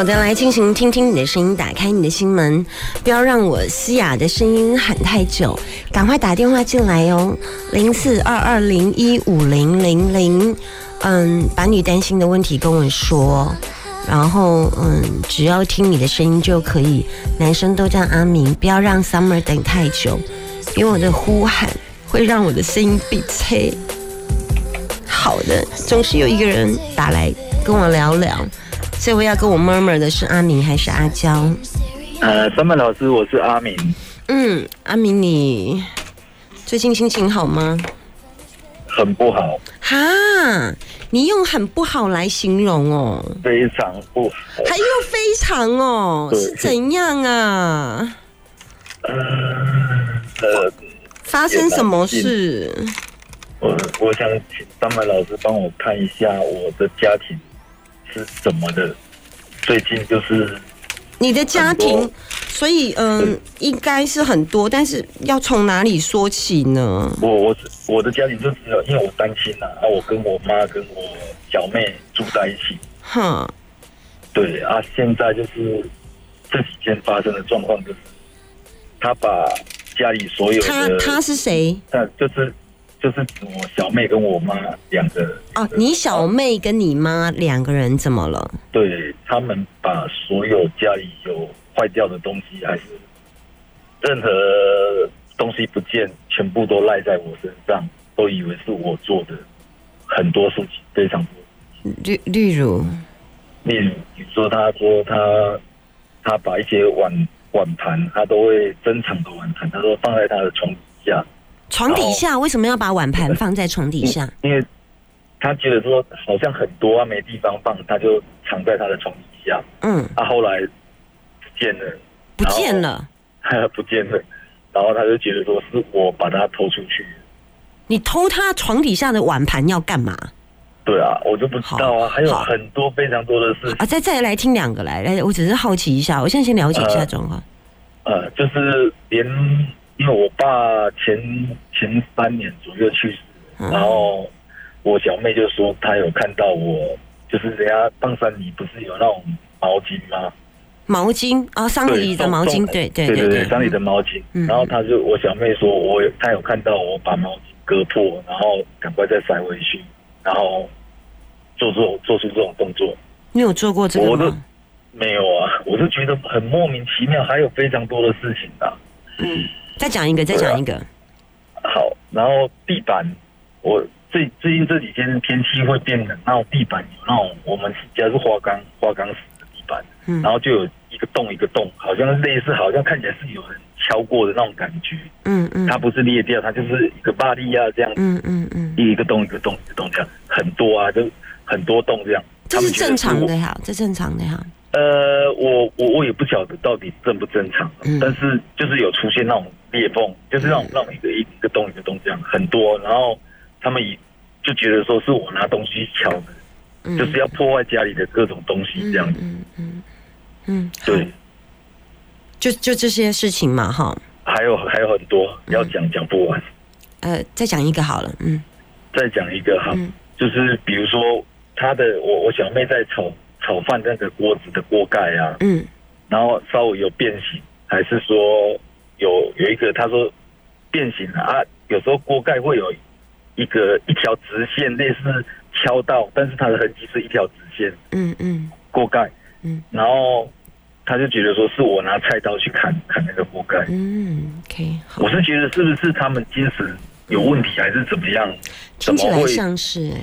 好的，来进行听听你的声音，打开你的心门，不要让我嘶哑的声音喊太久，赶快打电话进来哦，零四二二零一五零零零，嗯，把你担心的问题跟我说，然后嗯，只要听你的声音就可以，男生都叫阿明，不要让 Summer 等太久，因为我的呼喊会让我的声音闭塞。好的，总是有一个人打来跟我聊聊。这位要跟我 murmur 的是阿明还是阿娇？呃，三曼老师，我是阿明。嗯，阿明，你最近心情好吗？很不好。哈，你用很不好来形容哦。非常不好。还用非常哦？是怎样啊？呃，发生什么事？我我想请三曼老师帮我看一下我的家庭。是怎么的？最近就是你的家庭，所以嗯，应该是很多，但是要从哪里说起呢？我我我的家庭就只有，因为我单亲呐，啊，我跟我妈跟我小妹住在一起。哼，对啊，现在就是这几天发生的状况，就是他把家里所有的他他是谁？那就是。就是我小妹跟我妈两个哦，你小妹跟你妈两个人怎么了？对他们把所有家里有坏掉的东西，还是任何东西不见，全部都赖在我身上，都以为是我做的，很多事情非常多。例例如，例如你说他说他他把一些碗碗盘，他都会珍藏的碗盘，他说放在他的床底下。床底下为什么要把碗盘放在床底下？因为他觉得说好像很多啊，没地方放，他就藏在他的床底下。嗯，他后来不见了，不见了，不见了。然后他就觉得说是我把他偷出去。你偷他床底下的碗盘要干嘛？对啊，我就不知道啊。还有很多非常多的事啊。再再来听两个来来，我只是好奇一下，我现在先了解一下状况。呃，就是连。因为我爸前前三年左右去世，然后我小妹就说她有看到我，就是人家放山里不是有那种毛巾吗？毛巾啊，丧礼的毛巾，对对对对，丧礼的毛巾。然后她就我小妹说，我她有看到我把毛巾割破，然后赶快再塞回去，然后做做做出这种动作。你有做过这个吗？没有啊，我就觉得很莫名其妙，还有非常多的事情啊。嗯。再讲一个，再讲一个。好，然后地板，我最最近这几天天气会变冷，然后地板有那种我们家是花岗花岗石的地板，嗯，然后就有一个洞一个洞，好像类似，好像看起来是有人敲过的那种感觉，嗯嗯，它不是裂掉，它就是一个巴利亚这样，嗯嗯嗯，一个洞一个洞一个洞这样，很多啊，就很多洞这样，这是正常的哈，这正常的哈。呃，我我我也不晓得到底正不正常，但是就是有出现那种。裂缝就是让让一个一个洞一个洞这样很多，然后他们以就觉得说是我拿东西敲的，就是要破坏家里的各种东西这样子。嗯嗯嗯，对，就就这些事情嘛哈。还有还有很多要讲讲不完。呃，再讲一个好了，嗯。再讲一个哈，就是比如说他的我我小妹在炒炒饭那个锅子的锅盖啊，嗯，然后稍微有变形，还是说。有有一个他说变形了啊，有时候锅盖会有一个一条直线，类似敲到，但是它的痕迹是一条直线。嗯嗯，锅盖。嗯，然后他就觉得说是我拿菜刀去砍砍那个锅盖。嗯，OK。我是觉得是不是他们精神有问题，还是怎么样？听起来像是哎。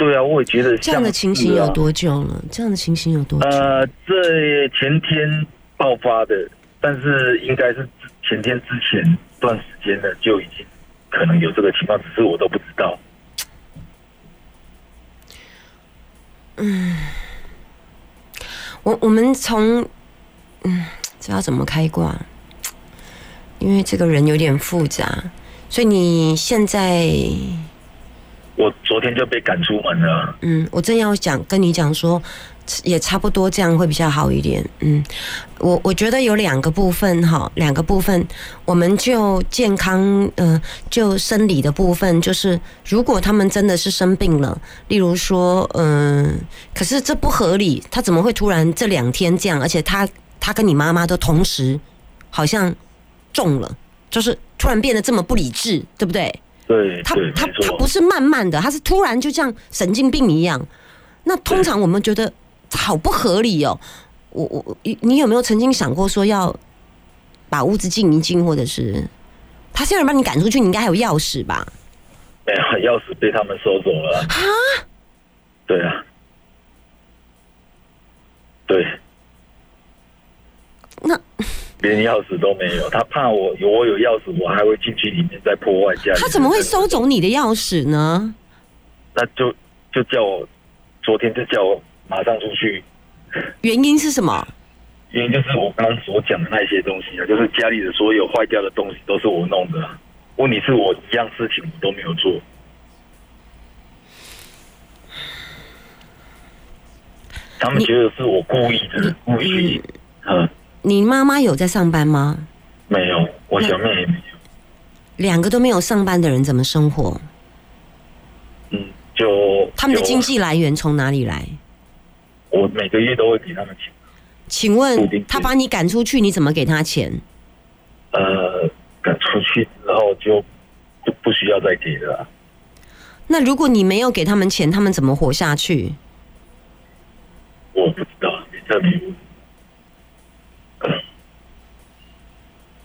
对啊，我也觉得这样的情形有多久了？这样的情形有多久？呃，这前天爆发的。但是应该是前天之前段时间的就已经可能有这个情况，只是我都不知道。嗯，我我们从嗯，这要怎么开挂？因为这个人有点复杂，所以你现在，我昨天就被赶出门了。嗯，我正要讲跟你讲说。也差不多，这样会比较好一点。嗯，我我觉得有两个部分哈，两个部分，我们就健康，呃，就生理的部分，就是如果他们真的是生病了，例如说，嗯，可是这不合理，他怎么会突然这两天这样？而且他他跟你妈妈都同时好像中了，就是突然变得这么不理智，对不对？对，他他他不是慢慢的，他是突然就像神经病一样。那通常我们觉得。好不合理哦！我我你你有没有曾经想过说要把屋子静一静，或者是他现在把你赶出去，你应该还有钥匙吧？没有，钥匙被他们收走了。啊？对啊，对。那连钥匙都没有，他怕我有我有钥匙，我还会进去里面再破坏家。他怎么会收走你的钥匙呢？那就就叫我昨天就叫我。马上出去，原因是什么？原因就是我刚刚所讲的那些东西啊，就是家里的所有坏掉的东西都是我弄的。问题是我一样事情我都没有做，他们觉得是我故意的，故意。嗯，你妈妈有在上班吗？没有，我小妹也没有。两个都没有上班的人怎么生活？嗯，就他们的经济来源从哪里来？我每个月都会给他们钱。请问他把你赶出去，你怎么给他钱？呃，赶出去之后就就不需要再给了。那如果你没有给他们钱，他们怎么活下去？我不知道，你这里。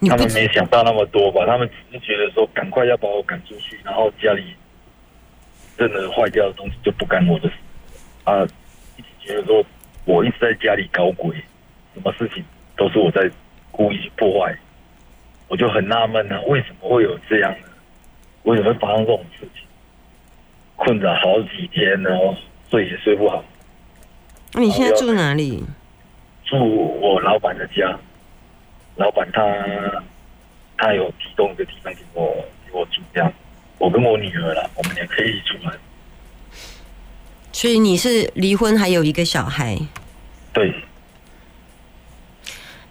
他们没想到那么多吧？他们只是觉得说，赶快要把我赶出去，然后家里真的坏掉的东西就不干我的事啊。觉得说，我一直在家里搞鬼，什么事情都是我在故意破坏，我就很纳闷呢，为什么会有这样的？为什么会发生这种事情？困了好几天然后，睡也睡不好。那你现在住哪里？住我老板的家，老板他他有提供一个地方给我给我住，这样我跟我女儿啦，我们也可以出来。所以你是离婚，还有一个小孩。对。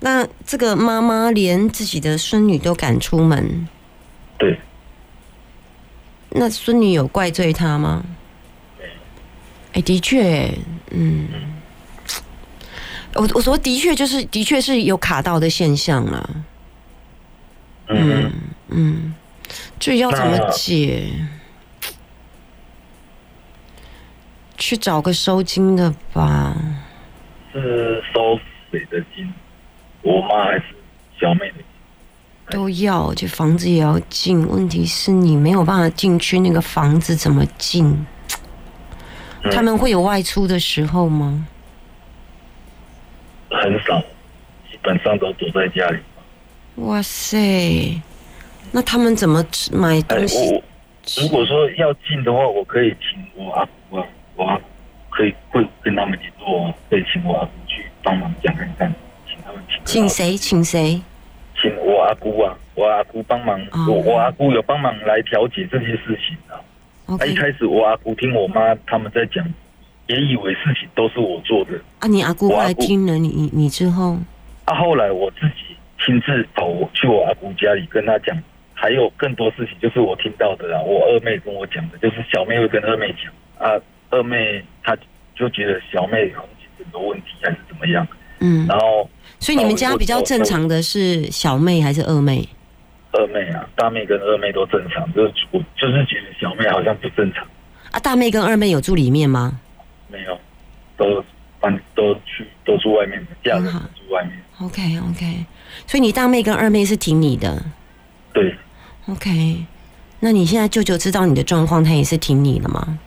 那这个妈妈连自己的孙女都赶出门。对。那孙女有怪罪他吗？哎，的确，嗯。我我说的确，就是的确是有卡到的现象了。嗯嗯，这要怎么解？去找个收金的吧。是收谁的金？我妈还是小妹妹？都要，这房子也要进。问题是你没有办法进去，那个房子怎么进？他们会有外出的时候吗？很少，基本上都躲在家里。哇塞，那他们怎么买东西？如果说要进的话，我可以请我阿婆啊。我可以会跟他们联络，可以请我阿姑去帮忙讲看看，请他们请。请谁？请谁？请我阿姑啊！我阿姑帮忙，我我阿姑有帮忙来调解这些事情啊。他一开始我阿姑听我妈他们在讲，也以为事情都是我做的。啊，你阿姑后来听了你你你之后？啊，后来我自己亲自跑去我阿姑家里跟他讲，还有更多事情就是我听到的啦。我二妹跟我讲的，就是小妹会跟二妹讲啊。二妹，她就觉得小妹好像很多问题还是怎么样，嗯，然后，所以你们家比较正常的是小妹还是二妹？二妹啊，大妹跟二妹都正常，就是我就是觉得小妹好像不正常。啊，大妹跟二妹有住里面吗？都搬都去都住外面，嫁人住外面。OK OK，所以你大妹跟二妹是挺你的。对。OK，那你现在舅舅知道你的状况，他也是挺你的吗？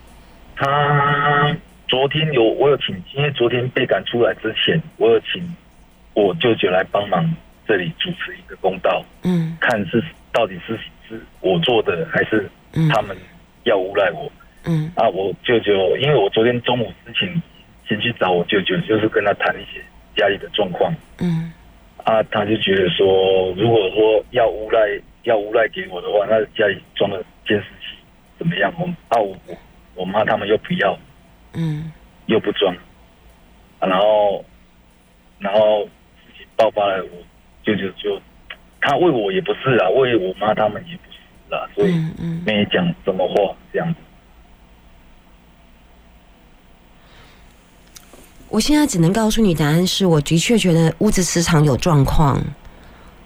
他昨天有我有请，因为昨天被赶出来之前，我有请我舅舅来帮忙这里主持一个公道，嗯，看是到底是是我做的还是他们要诬赖我，嗯，啊，我舅舅，因为我昨天中午之前先去找我舅舅，就是跟他谈一些家里的状况，嗯，啊，啊，他就觉得说，如果说要诬赖要诬赖给我的话，那家里装了监视器怎么样？我啊我我妈他们又不要，嗯，又不装，啊，然后然后事情爆发了，我舅舅就他为我也不是啊，为我妈他们也不是啊，所以没讲什么话这样子。我现在只能告诉你答案是，我的确觉得屋子磁场有状况。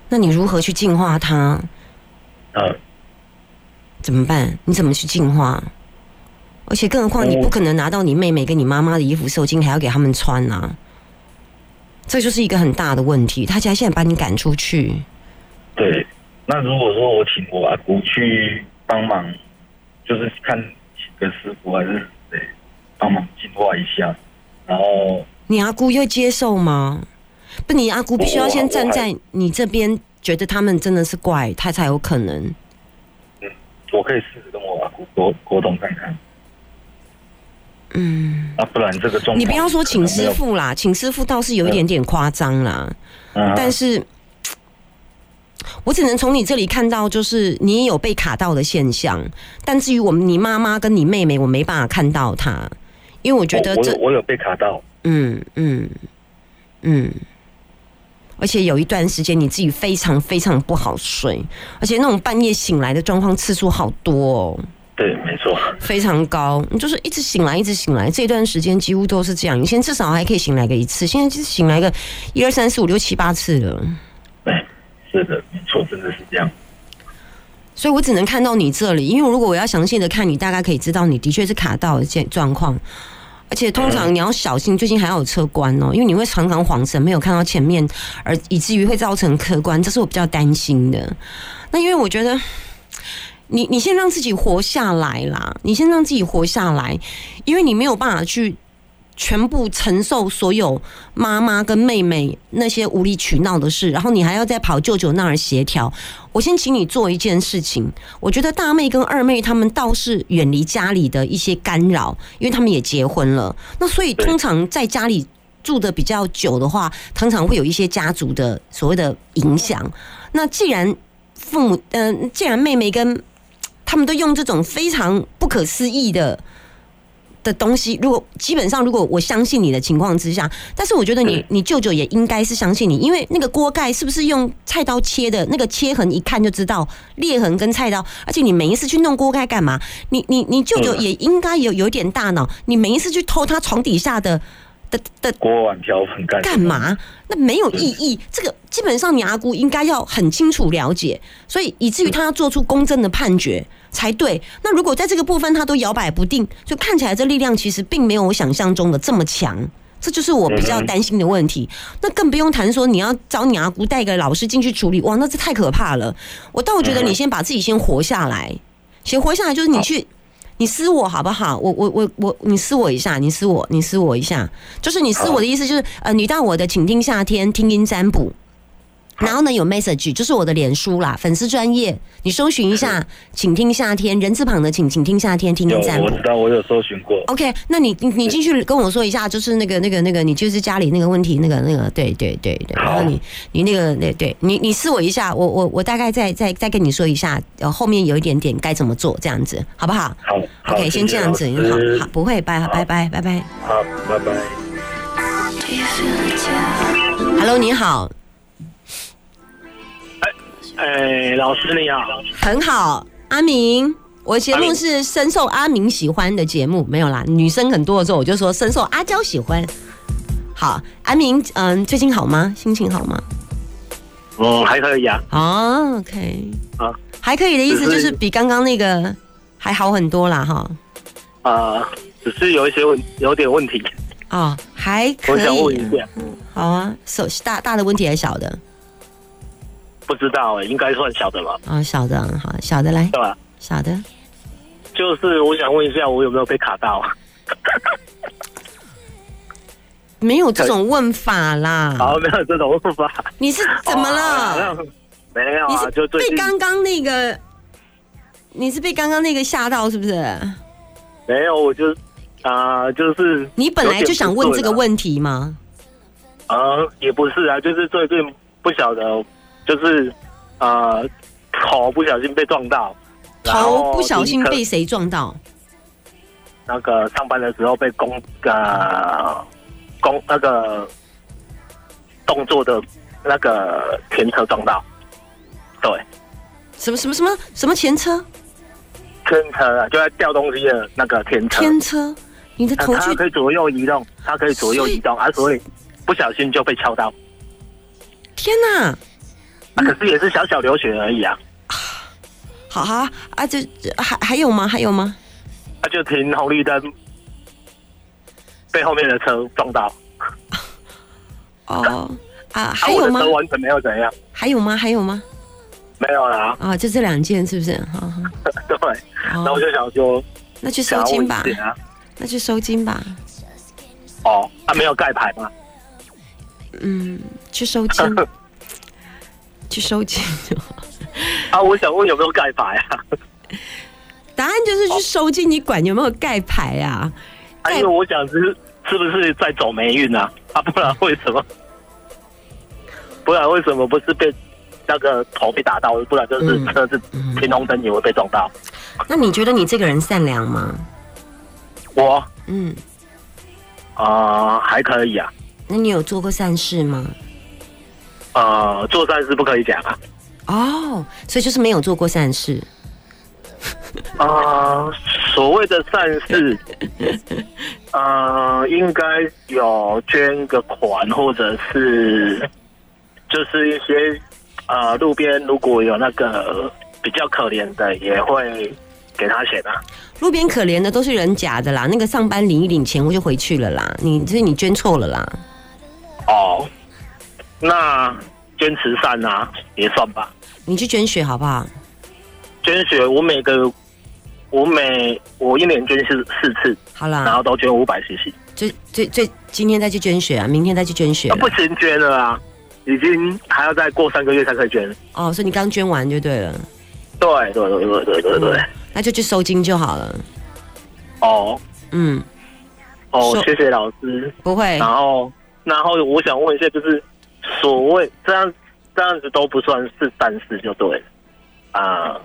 那你如何去净化它？呃，怎么办？你怎么去净化？而且更何况，你不可能拿到你妹妹跟你妈妈的衣服受精，还要给他们穿啊！这就是一个很大的问题。他家现在把你赶出去。对，那如果说我请我阿姑去帮忙，就是看请个师傅还是谁帮忙净化一下？然后你阿姑又接受吗？不，你阿姑必须要先站在你这边，觉得他们真的是怪，他才有可能。嗯，我可以试着跟我阿姑沟沟通看看。嗯，啊，不然这个状你不要说请师傅啦，请师傅倒是有一点点夸张啦。嗯，但是，我只能从你这里看到，就是你也有被卡到的现象。但至于我们你妈妈跟你妹妹，我没办法看到她。因为我觉得这我有被卡到，嗯嗯嗯，而且有一段时间你自己非常非常不好睡，而且那种半夜醒来的状况次数好多哦。对，没错，非常高，你就是一直醒来，一直醒来，这段时间几乎都是这样。以前至少还可以醒来个一次，现在就是醒来个一二三四五六七八次了。对，是的，没错，真的是这样。所以我只能看到你这里，因为如果我要详细的看你，大概可以知道你的确是卡到的状状况。而且通常你要小心，最近还要有车关哦，因为你会常常晃神，没有看到前面，而以至于会造成客观，这是我比较担心的。那因为我觉得，你你先让自己活下来啦，你先让自己活下来，因为你没有办法去。全部承受所有妈妈跟妹妹那些无理取闹的事，然后你还要再跑舅舅那儿协调。我先请你做一件事情，我觉得大妹跟二妹他们倒是远离家里的一些干扰，因为他们也结婚了。那所以通常在家里住的比较久的话，通常会有一些家族的所谓的影响。那既然父母，嗯，既然妹妹跟他们都用这种非常不可思议的。的东西，如果基本上如果我相信你的情况之下，但是我觉得你你舅舅也应该是相信你，因为那个锅盖是不是用菜刀切的？那个切痕一看就知道裂痕跟菜刀，而且你每一次去弄锅盖干嘛？你你你舅舅也应该有有点大脑，你每一次去偷他床底下的。的的锅碗瓢盆干干嘛？那没有意义。这个基本上你阿姑应该要很清楚了解，所以以至于他要做出公正的判决才对。那如果在这个部分他都摇摆不定，就看起来这力量其实并没有我想象中的这么强。这就是我比较担心的问题。那更不用谈说你要找你阿姑带个老师进去处理，哇，那这太可怕了。我倒觉得你先把自己先活下来，先活下来就是你去。你撕我好不好？我我我我，你撕我一下，你撕我，你撕我一下，就是你撕我的意思，就是呃，你到我的，请听夏天听音占卜。然后呢，有 message，就是我的脸书啦，粉丝专业，你搜寻一下，请听夏天人字旁的，请请听夏天听听占卜。我知道，我有搜寻过。OK，那你你你进去跟我说一下，就是那个那个那个，你就是家里那个问题，那个那个，对对对对。然后你你那个那对，你你试我一下，我我我大概再再再跟你说一下，呃，后面有一点点该怎么做，这样子好不好？好，OK，先这样子，好，好，不会，拜拜拜拜拜。好，拜拜。Hello，你好。哎，老师你好，很好，阿明，我节目是深受阿明喜欢的节目，没有啦，女生很多的时候，我就说深受阿娇喜欢。好，阿明，嗯，最近好吗？心情好吗？嗯，还可以啊。哦，OK，啊，还可以的意思就是比刚刚那个还好很多啦，哈。啊，只是有一些问，有点问题。哦，还可以。我想问一下，好啊，手大大的问题还是小的？不知道哎，应该算小的吧。啊，小的，好，小的来，对吧？小的，就是我想问一下，我有没有被卡到？没有这种问法啦。好，没有这种问法。你是怎么了？没有啊，就被刚刚那个，你是被刚刚那个吓到是不是？没有，我就啊，就是你本来就想问这个问题吗？啊，也不是啊，就是最近。不晓得，就是呃头不小心被撞到，头不小心被谁撞到？那个上班的时候被公呃公那个动作的那个前车撞到，对，什么什么什么什么前车？天车啊，就在吊东西的那个天车。天车，你的头它可以左右移动，它可以左右移动，啊，所以不小心就被敲到。天哪！啊，可是也是小小流血而已啊。好啊啊，这还还有吗？还有吗？他就停红绿灯，被后面的车撞到。哦啊，还有吗？车完全没有怎样。还有吗？还有吗？没有啦。啊，就这两件是不是？对。那我就想说，那去收金吧。那去收金吧。哦，他没有盖牌吗？嗯，去收金。去收金就好。啊，我想问有没有盖牌啊？答案就是去收金，你管有没有盖牌啊？因为我想是是不是在走霉运啊？啊，不然为什么？不然为什么不是被那个头被打到？不然就是车子停红灯也会被撞到。那你觉得你这个人善良吗？我嗯啊还可以啊。那你有做过善事吗？呃，做善事不可以讲啊。哦，所以就是没有做过善事。啊，所谓的善事，呃，应该有捐个款，或者是就是一些呃路边如果有那个比较可怜的，也会给他钱啊。路边可怜的都是人假的啦，那个上班领一领钱我就回去了啦。你这是你捐错了啦。哦，那捐慈善啊，也算吧。你去捐血好不好？捐血，我每个我每我一年捐四四次，好了，然后都捐五百 CC。最最最，今天再去捐血啊，明天再去捐血。不行，捐了啊，已经还要再过三个月才可以捐。哦，所以你刚捐完就对了。对对对对对对对，那就去收金就好了。哦，嗯，哦，谢谢老师。不会。然后，然后我想问一下，就是所谓这样这样子都不算是但是，就对了。啊，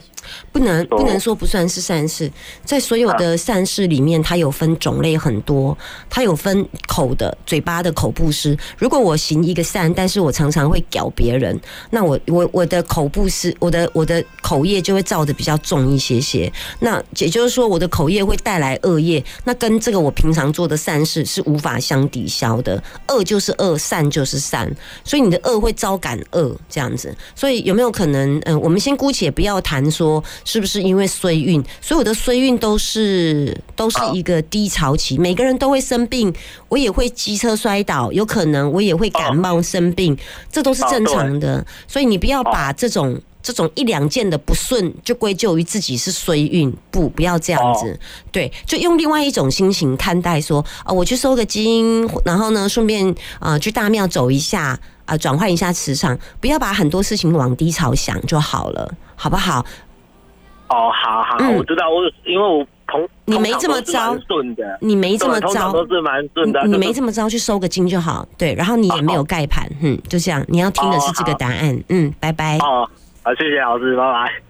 不能不能说不算是善事，在所有的善事里面，它有分种类很多，它有分口的嘴巴的口布施。如果我行一个善，但是我常常会屌别人，那我我我的口布施，我的我的口业就会造的比较重一些些。那也就是说，我的口业会带来恶业，那跟这个我平常做的善事是无法相抵消的。恶就是恶，善就是善，所以你的恶会招感恶这样子。所以有没有可能？嗯，我们先姑且。不要谈说是不是因为衰运，所有的衰运都是都是一个低潮期，每个人都会生病，我也会机车摔倒，有可能我也会感冒生病，这都是正常的。所以你不要把这种这种一两件的不顺就归咎于自己是衰运，不不要这样子，对，就用另外一种心情看待，说啊，我去收个金，然后呢，顺便啊去大庙走一下。啊，转换一下磁场，不要把很多事情往低潮想就好了，好不好？哦，好好，我知道，我因为我同你没这么糟，顺的，你没这么糟，都是蛮顺的，你没这么糟，去收个金就好，对，然后你也没有盖盘，嗯，就这样，你要听的是这个答案，嗯，拜拜。哦，好，谢谢老师，拜拜。